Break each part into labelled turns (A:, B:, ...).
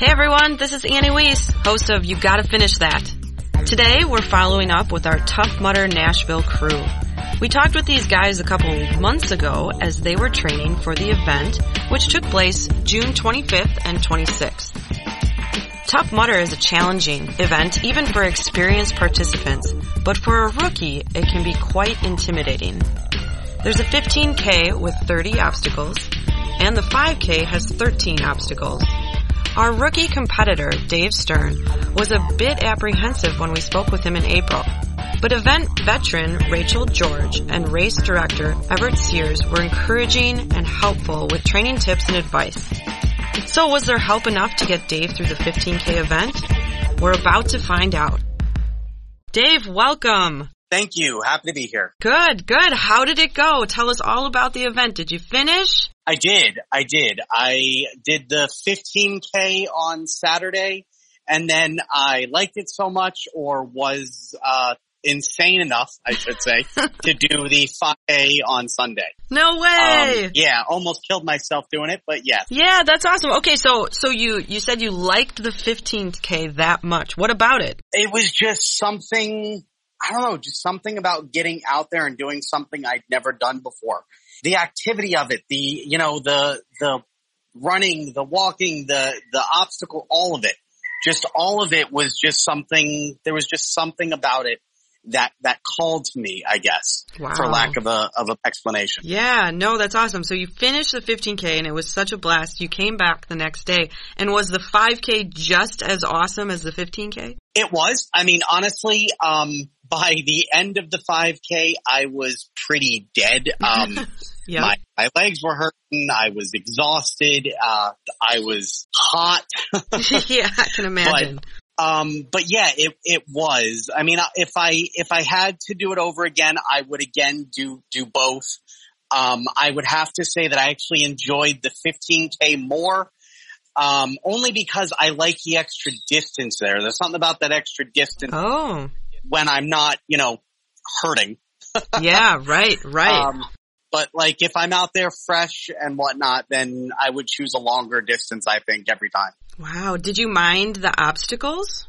A: Hey everyone, this is Annie Weiss, host of You Gotta Finish That. Today we're following up with our Tough Mudder Nashville crew. We talked with these guys a couple months ago as they were training for the event, which took place June 25th and 26th. Tough Mudder is a challenging event even for experienced participants, but for a rookie it can be quite intimidating. There's a 15K with 30 obstacles, and the 5K has 13 obstacles. Our rookie competitor, Dave Stern, was a bit apprehensive when we spoke with him in April. But event veteran Rachel George and race director Everett Sears were encouraging and helpful with training tips and advice. So was there help enough to get Dave through the 15K event? We're about to find out. Dave, welcome.
B: Thank you. Happy to be here.
A: Good, good. How did it go? Tell us all about the event. Did you finish?
B: I did. I did. I did the 15K on Saturday and then I liked it so much or was, uh, insane enough, I should say, to do the 5K on Sunday.
A: No way.
B: Um, yeah, almost killed myself doing it, but yes.
A: Yeah, that's awesome. Okay, so so you you said you liked the 15k that much. What about it?
B: It was just something I don't know, just something about getting out there and doing something I'd never done before. The activity of it, the you know, the the running, the walking, the the obstacle, all of it. Just all of it was just something there was just something about it that that called to me, I guess,
A: Wow.
B: for lack of a of an explanation.
A: Yeah, no, that's awesome. So you finished the 15k and it was such a blast. You came back the next day, and was the 5k just as awesome as the 15k?
B: It was. I mean, honestly, um, by the end of the 5K, I was pretty dead. Um,
A: Yeah.
B: my, my legs were hurting. I was exhausted. Uh, I was hot.
A: yeah, I can imagine.
B: Um, but yeah, it, it was. I mean, if I, if I had to do it over again, I would again do, do both. Um, I would have to say that I actually enjoyed the 15K more. Um, only because I like the extra distance there. There's something about that extra distance
A: oh,
B: when I'm not, you know, hurting.
A: yeah, right, right.
B: Um, but like if I'm out there fresh and whatnot, then I would choose a longer distance, I think, every time.
A: wow. Did you mind the obstacles?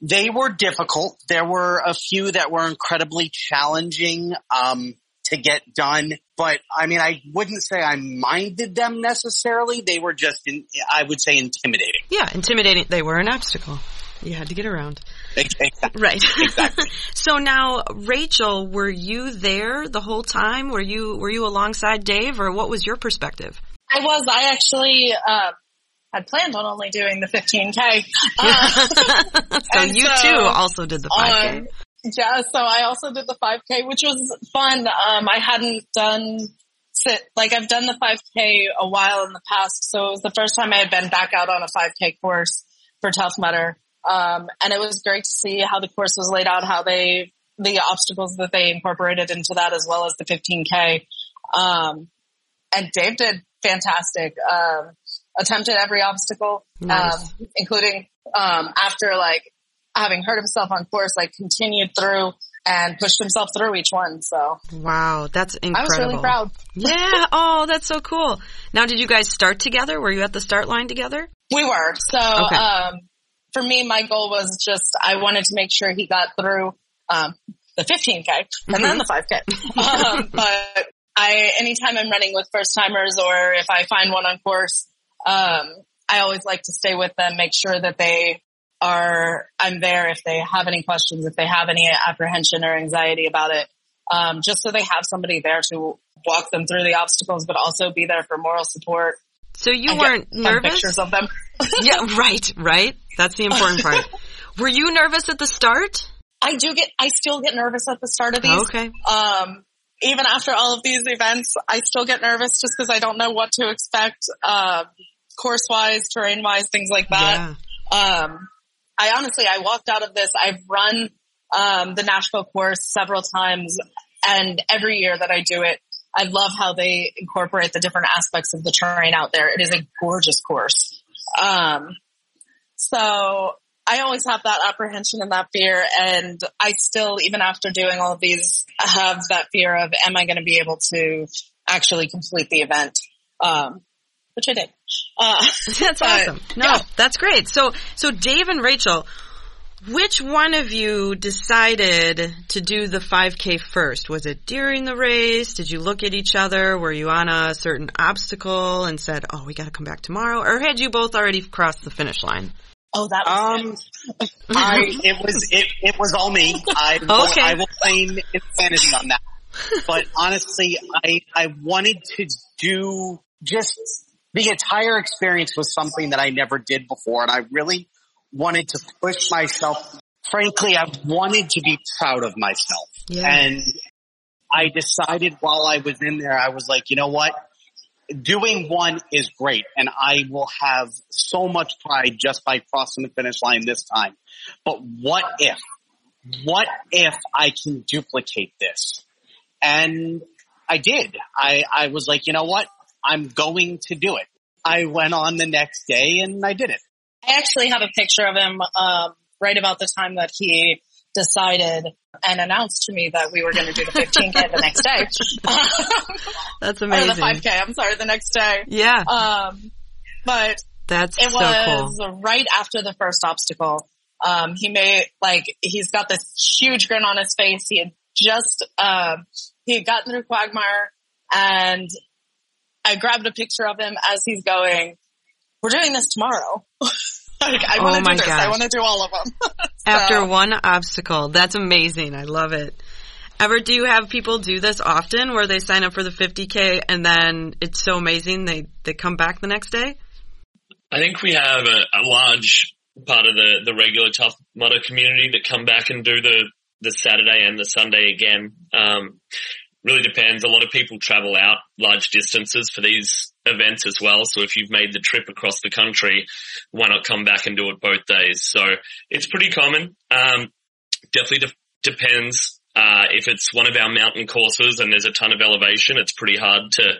B: They were difficult. There were a few that were incredibly challenging, um, to get done. But I mean, I wouldn't say I minded them necessarily. They were just, in, I would say intimidating.
A: Yeah, intimidating. They were an obstacle. You had to get around.
B: Exactly.
A: Right.
B: Exactly.
A: so now, Rachel, were you there the whole time? Were you were you alongside Dave, or what was your perspective?
C: I was. I actually uh, had planned on only doing the 15k. Uh,
A: so
C: And
A: you
C: so,
A: too also did the 5K.
C: um, yeah, so I also did the 5k, which was fun. Um, I hadn't done sit like I've done the 5k a while in the past, so it was the first time I had been back out on a 5k course for Tough Mudder. Um, and it was great to see how the course was laid out, how they the obstacles that they incorporated into that, as well as the 15k. Um, and Dave did fantastic. Um, attempted every obstacle,
A: Nice.
C: um, including um, after like having hurt himself on course, like continued through and pushed himself through each one. So
A: wow, that's incredible.
C: I was really proud.
A: yeah. Oh, that's so cool. Now, did you guys start together? Were you at the start line together?
C: We were. So
A: Okay.
C: um, for me, my goal was just I wanted to make sure he got through um, the 15k and then the 5k. um, but I, anytime I'm running with first timers or if I find one on course, um, I always like to stay with them, make sure that they are, I'm there if they have any questions, if they have any apprehension or anxiety about it. Um, just so they have somebody there to walk them through the obstacles, but also be there for moral support.
A: So you weren't nervous?
C: Pictures of them.
A: yeah, right, right. That's the important part. Were you nervous at the start?
C: I do get, I still get nervous at the start of these.
A: Okay.
C: Um, even after all of these events, I still get nervous just because I don't know what to expect, um, course wise, terrain wise, things like that.
A: Yeah.
C: Um, I honestly, I walked out of this. I've run, um, the Nashville course several times and every year that I do it, I love how they incorporate the different aspects of the terrain out there. It is a gorgeous course. Um, so I always have that apprehension and that fear. And I still, even after doing all of these, have that fear of, am I going to be able to actually complete the event? Um, which I did. Uh,
A: that's awesome. No,
C: yeah.
A: that's great. So, so Dave and Rachel, which one of you decided to do the 5K first? Was it during the race? Did you look at each other? Were you on a certain obstacle and said, "Oh, we got to come back tomorrow," or had you both already crossed the finish line?
C: Oh, that was
B: Um, I it was it it was all me. I will,
A: Okay.
B: I will claim insanity on that. But honestly, I I wanted to do just the entire experience was something that I never did before, and I really wanted to push myself. Frankly, I wanted to be proud of myself,
A: Yeah.
B: and I decided while I was in there, I was like, you know what? Doing one is great, and I will have so much pride just by crossing the finish line this time. But what if? What if I can duplicate this? And I did. I, I was like, you know what? I'm going to do it. I went on the next day and I did it.
C: I actually have a picture of him um, right about the time that he decided and announced to me that we were going to do the 15k the next day.
A: That's
C: or
A: amazing.
C: the 5k, I'm sorry, the next day.
A: Yeah,
C: Um, but
A: that's
C: it
A: so
C: was
A: cool.
C: right after the first obstacle. Um, he made, like, he's got this huge grin on his face. He had just, um, he had gotten through Quagmire and I grabbed a picture of him as he's going, we're doing this tomorrow. like, I
A: Oh
C: want to
A: my
C: do this. I want to do all of them.
A: After one obstacle. That's amazing. I love it. Ever do you have people do this often where they sign up for the 50k and then it's so amazing they, they come back the next day?
D: I think we have a, a large part of the, the regular Tough Mudder community that come back and do the, the Saturday and the Sunday again. Um, really depends. A lot of people travel out large distances for these events as well. So if you've made the trip across the country, why not come back and do it both days? So it's pretty common. Um, definitely de- depends. Uh, if it's one of our mountain courses and there's a ton of elevation, it's pretty hard to,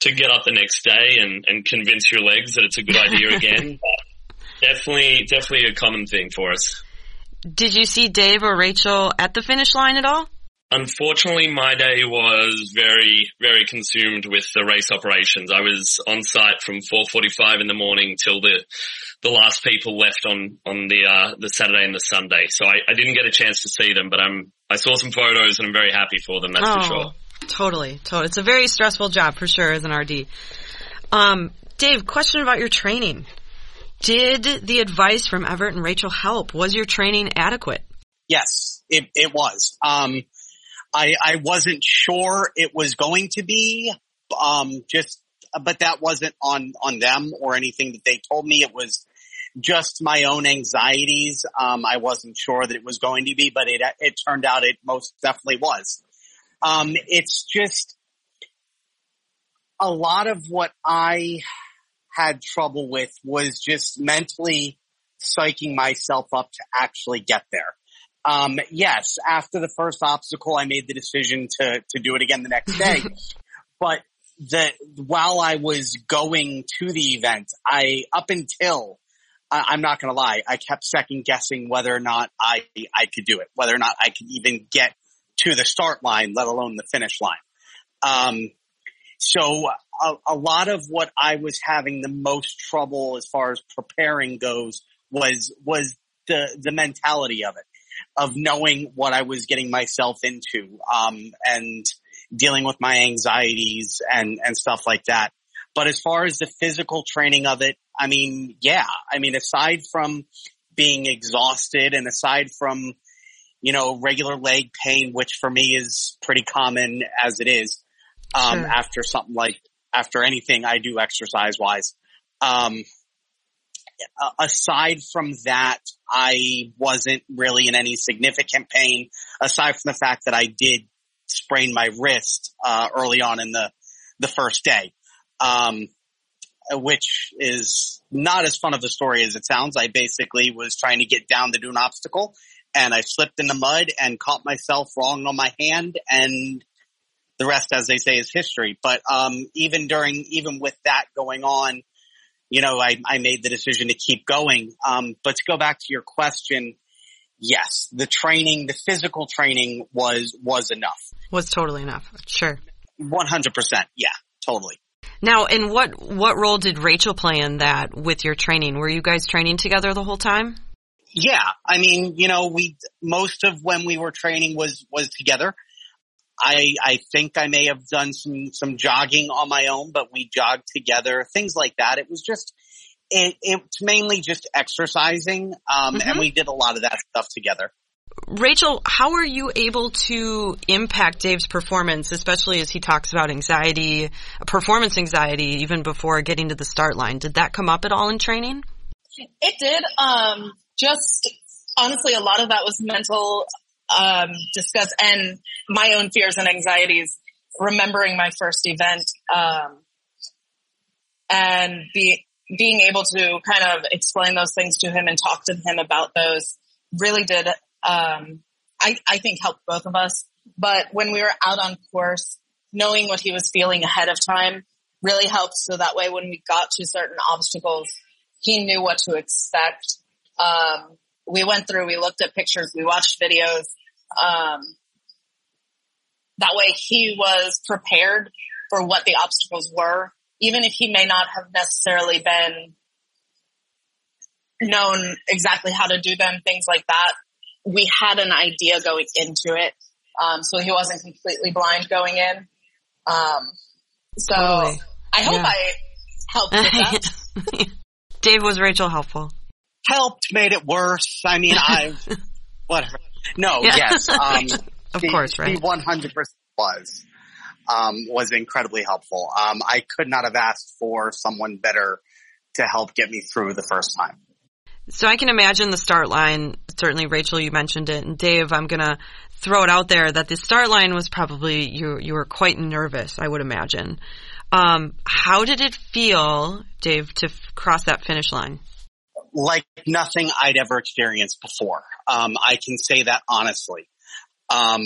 D: to get up the next day and, and convince your legs that it's a good idea again. Definitely, definitely a common thing for us.
A: Did you see Dave or Rachel at the finish line at all?
D: Unfortunately, my day was very, very consumed with the race operations. I was on site from 4:45 in the morning till the the last people left on on the uh, the Saturday and the Sunday. So I, I didn't get a chance to see them, but I'm I saw some photos and I'm very happy for them. That's for sure.
A: Totally, totally. It's a very stressful job for sure as an RD. Um, Dave, question about your training. Did the advice from Everett and Rachel help? Was your training adequate?
B: Yes, it, it was. Um, I, I wasn't sure it was going to be, um, just, but that wasn't on, on them or anything that they told me. It was just my own anxieties. Um, I wasn't sure that it was going to be, but it, it turned out it most definitely was. Um, it's just a lot of what I had trouble with was just mentally psyching myself up to actually get there. Um, yes, after the first obstacle, I made the decision to, to do it again the next day. but the, while I was going to the event, I, up until, I, I'm not gonna lie, I kept second guessing whether or not I, I could do it, whether or not I could even get to the start line, let alone the finish line. Um, so a, a lot of what I was having the most trouble as far as preparing goes was, was the, the mentality of it, of knowing what I was getting myself into, um, and dealing with my anxieties and, and stuff like that. But as far as the physical training of it, I mean, yeah, I mean, aside from being exhausted and aside from, you know, regular leg pain, which for me is pretty common as it is, um,
A: Sure.
B: after something like, after anything I do exercise wise. Um, aside from that, I wasn't really in any significant pain aside from the fact that I did sprain my wrist, uh, early on in the, the first day. Um, which is not as fun of a story as it sounds. I basically was trying to get down to do an obstacle and I slipped in the mud and caught myself wrong on my hand and the rest, as they say, is history. But, um, even during, even with that going on, you know, I, I made the decision to keep going. Um, but to go back to your question, yes, the training, the physical training was, was enough.
A: Was totally enough. Sure.
B: 100%. Yeah, totally.
A: Now, and what what role did Rachel play in that with your training? Were you guys training together the whole time?
B: Yeah, I mean, you know, we most of when we were training was was together. I I think I may have done some some jogging on my own, but we jogged together, things like that. It was just it it's mainly just exercising, um, mm-hmm. and we did a lot of that stuff together.
A: Rachel, how are you able to impact Dave's performance, especially as he talks about anxiety, performance anxiety, even before getting to the start line? Did that come up at all in training?
C: It did. Um, just honestly, a lot of that was mental um, discuss and my own fears and anxieties. Remembering my first event um, and be, being able to kind of explain those things to him and talk to him about those really did um, I, I think helped both of us. But when we were out on course, knowing what he was feeling ahead of time really helped. So that way, when we got to certain obstacles, he knew what to expect. Um, we went through, we looked at pictures, we watched videos. Um, that way he was prepared for what the obstacles were, even if he may not have necessarily been known exactly how to do them, things like that we had an idea going into it. Um, so he wasn't completely blind going in. Um, so totally. I hope yeah. I helped with that.
A: Dave, was Rachel helpful?
B: Helped, made it worse. I mean, I've whatever. No, yeah. yes. Um,
A: of course, right?
B: He 100% was, um, was incredibly helpful. Um, I could not have asked for someone better to help get me through the first time.
A: So I can imagine the start line. Certainly, Rachel, you mentioned it, and Dave, I'm gonna throw it out there that the start line was probably you. You were quite nervous, I would imagine. Um, how did it feel, Dave, to f- cross that finish line?
B: Like nothing I'd ever experienced before. Um, I can say that honestly. Um,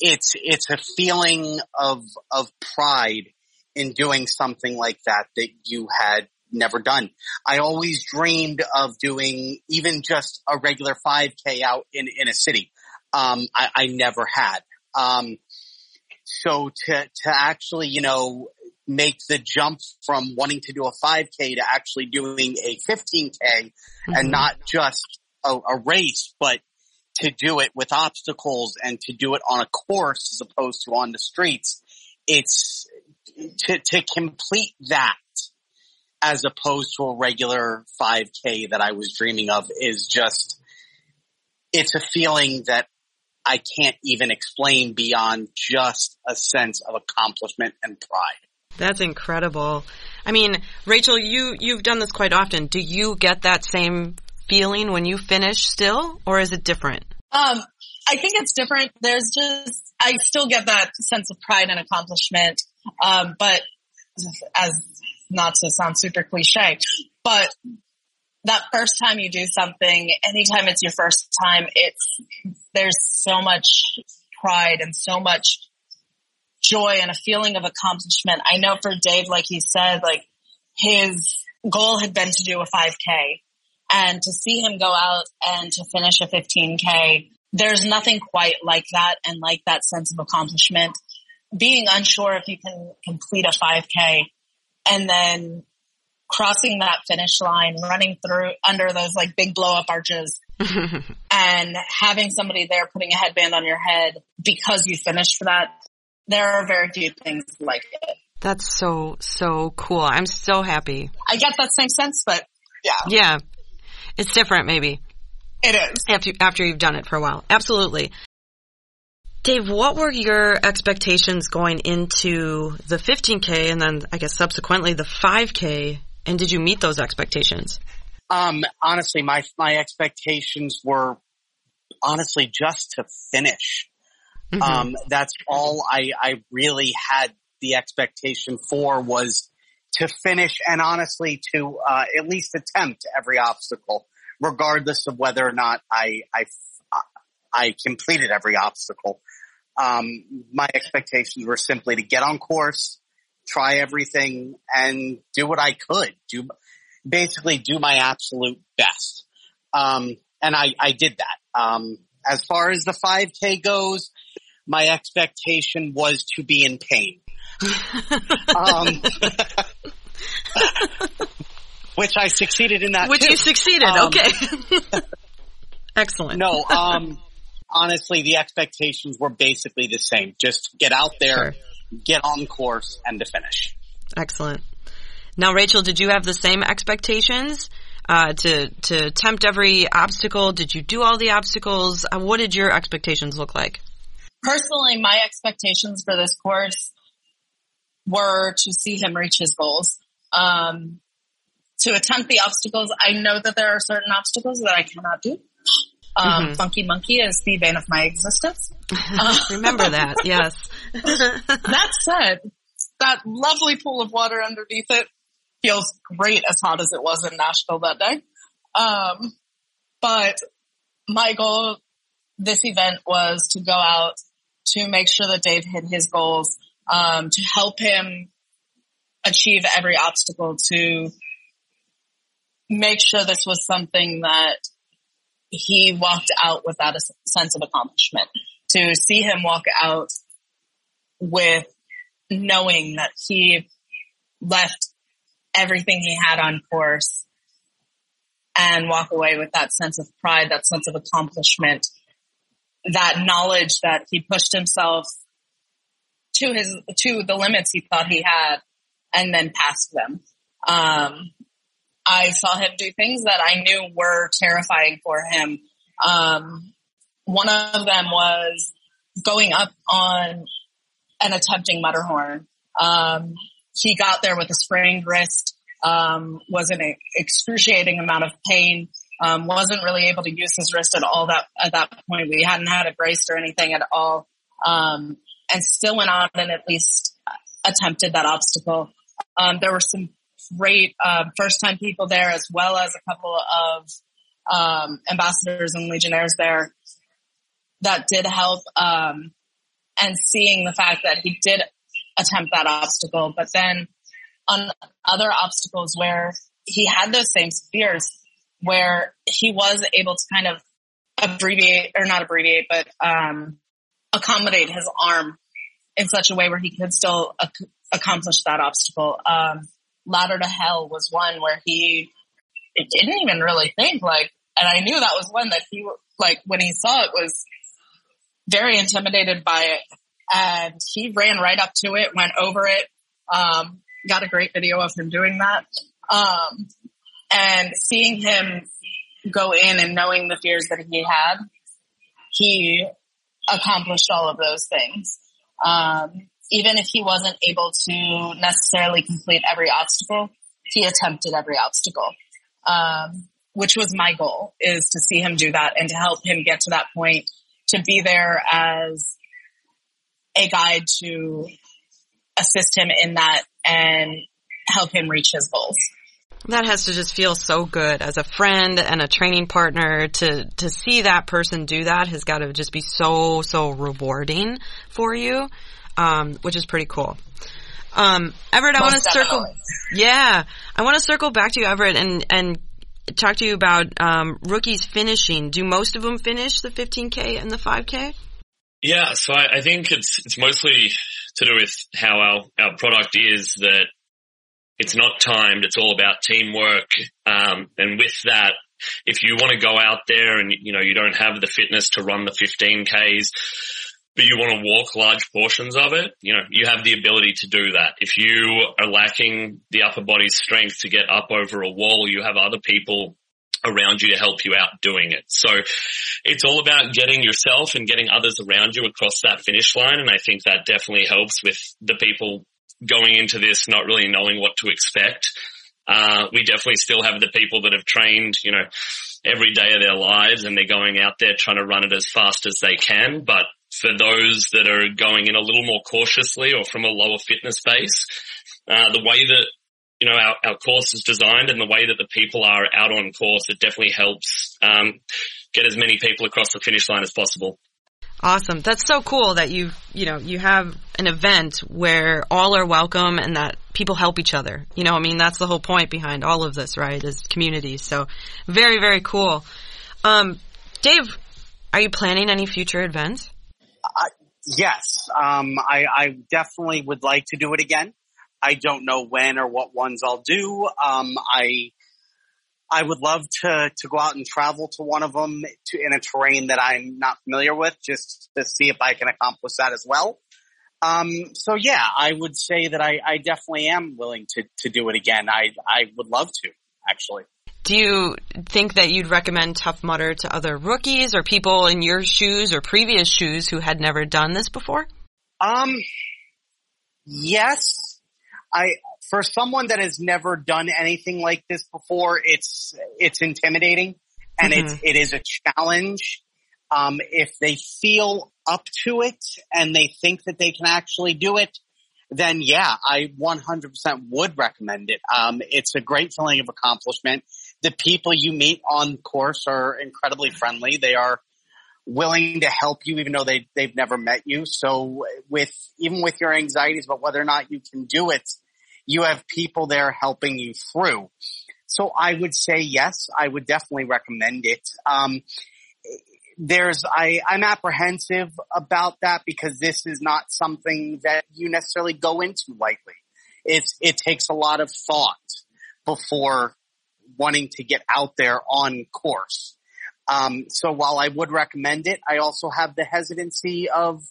B: it's it's a feeling of of pride in doing something like that that you had never done. I always dreamed of doing even just a regular 5K out in, in a city. Um, I, I, never had. Um, so to, to actually, you know, make the jump from wanting to do a 5K to actually doing a 15K mm-hmm. and not just a, a race, but to do it with obstacles and to do it on a course as opposed to on the streets. It's to, to complete that as opposed to a regular 5K that I was dreaming of is just, it's a feeling that I can't even explain beyond just a sense of accomplishment and pride.
A: That's incredible. I mean, Rachel, you, you've done this quite often. Do you get that same feeling when you finish still, or is it different?
C: Um, I think it's different. There's just, I still get that sense of pride and accomplishment. Um, but as not to sound super cliche, but that first time you do something, anytime it's your first time, it's, there's so much pride and so much joy and a feeling of accomplishment. I know for Dave, like he said, like his goal had been to do a 5k and to see him go out and to finish a 15k, there's nothing quite like that and like that sense of accomplishment. Being unsure if you can complete a 5k and then crossing that finish line, running through under those like big blow up arches and having somebody there putting a headband on your head because you finished for that. There are very few things like it.
A: That's so, so cool. I'm so happy.
C: I get that same sense, but yeah.
A: Yeah. It's different maybe.
C: It is.
A: After, after you've done it for a while. Absolutely. Dave, what were your expectations going into the 15K and then I guess subsequently the 5K? And did you meet those expectations?
B: Um, honestly, my, my expectations were honestly just to finish. Mm-hmm. Um, that's all I, I really had the expectation for was to finish and honestly to, uh, at least attempt every obstacle, regardless of whether or not I, I, I completed every obstacle. Um, my expectations were simply to get on course, try everything, and do what I could. Do basically do my absolute best. Um, and I, I did that. Um, as far as the 5K goes, my expectation was to be in pain. um, which I succeeded in that.
A: Which
B: too.
A: you succeeded.
B: Um,
A: okay. Excellent.
B: No, um, honestly, the expectations were basically the same. Just get out there,
A: Sure.
B: get on course, and to finish.
A: Excellent. Now, Rachel, did you have the same expectations uh, to to attempt every obstacle? Did you do all the obstacles? Uh, what did your expectations look like?
C: Personally, my expectations for this course were to see him reach his goals. Um, to attempt the obstacles, I know that there are certain obstacles that I cannot do. Um,
A: Mhm.
C: Funky Monkey is the bane of my existence.
A: Remember that? Yes.
C: that said, that lovely pool of water underneath it feels great as hot as it was in Nashville that day. Um, but my goal this event was to go out to make sure that Dave hit his goals, um, to help him achieve every obstacle, to make sure this was something that he walked out without a sense of accomplishment. To see him walk out with knowing that he left everything he had on course and walk away with that sense of pride, that sense of accomplishment, that knowledge that he pushed himself to his, to the limits he thought he had and then passed them. Um, I saw him do things that I knew were terrifying for him. Um, one of them was going up on and attempting Mudderhorn. Um, he got there with a sprained wrist, um, was in an excruciating amount of pain, um, wasn't really able to use his wrist at all that, at that point. We hadn't had a brace or anything at all. Um, and still went on and at least attempted that obstacle. Um, there were some great, uh, first time people there as well as a couple of, um, ambassadors and legionnaires there that did help, um, and seeing the fact that he did attempt that obstacle, but then on other obstacles where he had those same fears, where he was able to kind of abbreviate or not abbreviate, but um, accommodate his arm in such a way where he could still ac- accomplish that obstacle. Um, Ladder to Hell was one where he didn't even really think like, and I knew that was one that he like when he saw it was very intimidated by it and he ran right up to it, went over it, um, got a great video of him doing that. Um, and seeing him go in and knowing the fears that he had, he accomplished all of those things. Um, even if he wasn't able to necessarily complete every obstacle, he attempted every obstacle. Um, which was my goal is to see him do that and to help him get to that point to be there as a guide to assist him in that and help him reach his goals.
A: That has to just feel so good as a friend and a training partner to, to see that person do that has got to just be so, so rewarding for you, um, which is pretty cool. Um, Everett, I want to circle, yeah, I want to circle back to you, Everett, and, and talk to you about, um, rookies finishing. Do most of them finish the 15K and the 5K?
D: Yeah, so I, I think it's it's mostly to do with how our our product is that it's not timed. It's all about teamwork, um, and with that, if you want to go out there and you know you don't have the fitness to run the 15ks, but you want to walk large portions of it, you know you have the ability to do that. If you are lacking the upper body strength to get up over a wall, you have other people around you to help you out doing it. So it's all about getting yourself and getting others around you across that finish line. And I think that definitely helps with the people going into this not really knowing what to expect. Uh, we definitely still have the people that have trained, you know, every day of their lives and they're going out there trying to run it as fast as they can. But for those that are going in a little more cautiously or from a lower fitness base, uh, the way that you know, our, our course is designed and the way that the people are out on course, it definitely helps um, get as many people across the finish line as possible.
A: Awesome. That's so cool that you, you know, you have an event where all are welcome and that people help each other. You know, I mean, that's the whole point behind all of this, right? Is community. So very, very cool. Um, Dave, are you planning any future events?
B: Yes, um, I, I definitely would like to do it again. I don't know when or what ones I'll do. Um, I I would love to to go out and travel to one of them to, in a terrain that I'm not familiar with, just to see if I can accomplish that as well. Um, so yeah, I would say that I, I definitely am willing to to do it again. I I would love to actually.
A: Do you think that you'd recommend Tough Mudder to other rookies or people in your shoes or previous shoes who had never done this before?
B: Um, yes. I, for someone that has never done anything like this before, it's, it's intimidating and mm-hmm. it's, it is a challenge. Um, if they feel up to it and they think that they can actually do it, then yeah, I 100% would recommend it. Um, it's a great feeling of accomplishment the people you meet on course are incredibly friendly. They are willing to help you even though they, they've never met you. So with, even with your anxieties about whether or not you can do it, you have people there helping you through. So I would say yes, I would definitely recommend it. Um, there's, I, I'm apprehensive about that because this is not something that you necessarily go into lightly. It's, it takes a lot of thought before wanting to get out there on course. Um, so while I would recommend it, I also have the hesitancy of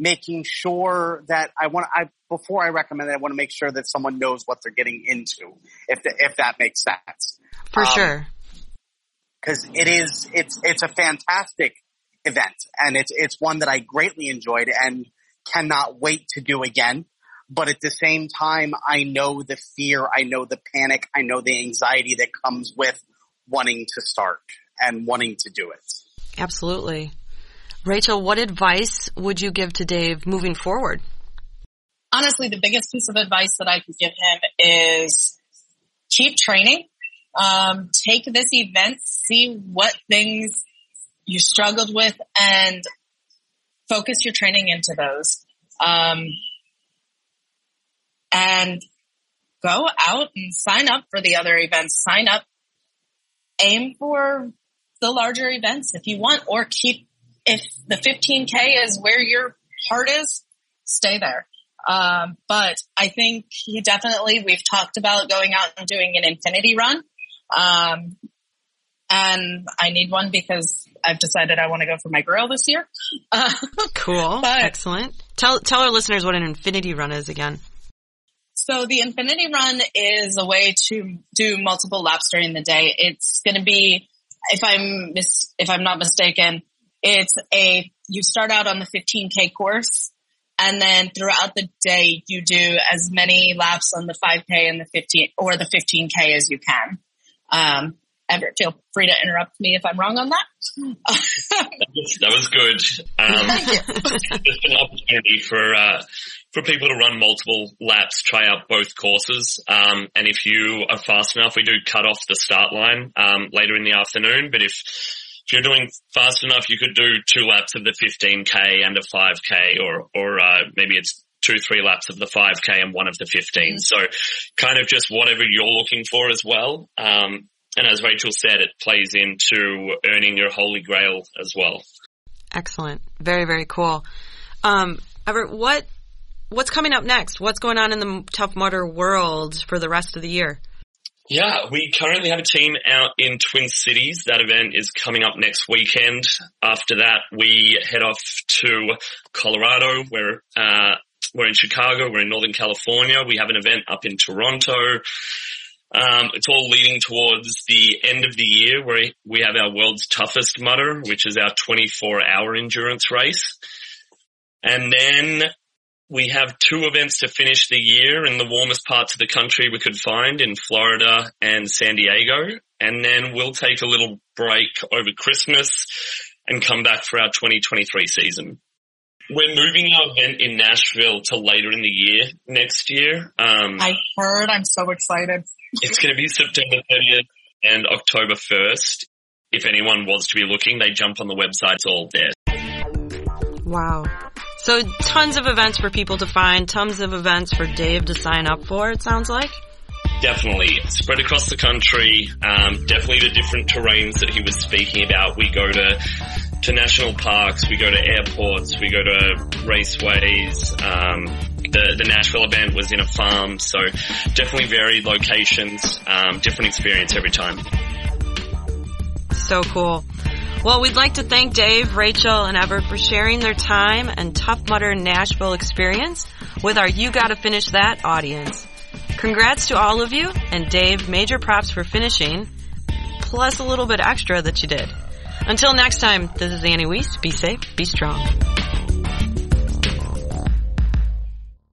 B: making sure that I want I before I recommend it, I want to make sure that someone knows what they're getting into, if the, if that makes sense.
A: For um, sure.
B: Because it is it's it's a fantastic event, and it's it's one that I greatly enjoyed and cannot wait to do again. But at the same time, I know the fear, I know the panic, I know the anxiety that comes with wanting to start and wanting to do it.
A: Absolutely. Rachel, what advice would you give to Dave moving forward?
C: Honestly, the biggest piece of advice that I could give him is keep training. Um, take this event, see what things you struggled with and focus your training into those. Um, and go out and sign up for the other events. Sign up, aim for the larger events if you want, or keep, if the 15K is where your heart is, stay there. Um, but I think he definitely, we've talked about going out and doing an infinity run. Um, and I need one because I've decided I want to go for my grail this year.
A: cool. But, Excellent. Tell, tell our listeners what an infinity run is again.
C: So the Infinity Run is a way to do multiple laps during the day. It's going to be, if I'm mis- if I'm not mistaken, it's a you start out on the 15k course, and then throughout the day you do as many laps on the 5k and the 15 or the 15k as you can. Um, Everett, feel free to interrupt me if I'm wrong on that.
D: that was good. Um, just an opportunity for uh, for people to run multiple laps, try out both courses. Um, and if you are fast enough, we do cut off the start line um, later in the afternoon. But if if you're doing fast enough, you could do two laps of the 15k and a 5k, or or uh, maybe it's two, three laps of the 5k and one of the 15. Mm-hmm. So kind of just whatever you're looking for as well. Um, and as Rachel said, it plays into earning your holy grail as well.
A: Excellent. Very, very cool. Um, Everett, what what's coming up next? What's going on in the Tough Mudder world for the rest of the year?
D: Yeah, we currently have a team out in Twin Cities. That event is coming up next weekend. After that, we head off to Colorado. We're, uh, we're in Chicago. We're in Northern California. We have an event up in Toronto. Um, it's all leading towards the end of the year where we have our world's toughest mudder, which is our 24 hour endurance race. And then we have two events to finish the year in the warmest parts of the country we could find in Florida and San Diego. And then we'll take a little break over Christmas and come back for our 2023 season. We're moving our event in Nashville to later in the year next year.
C: Um, I heard. I'm so excited.
D: it's going to be September 30th and October 1st. If anyone wants to be looking, they jump on the website. It's all there.
A: Wow. So tons of events for people to find, tons of events for Dave to sign up for, it sounds like.
D: Definitely. Spread across the country, um, definitely the different terrains that he was speaking about. We go to to national parks, we go to airports, we go to raceways. Um, the the Nashville event was in a farm, so definitely varied locations, um, different experience every time.
A: So cool. Well, we'd like to thank Dave, Rachel, and Everett for sharing their time and Tough Mudder Nashville experience with our You Gotta Finish That audience. Congrats to all of you, and Dave, major props for finishing, plus a little bit extra that you did. Until next time, this is Annie Weiss. Be safe, be strong.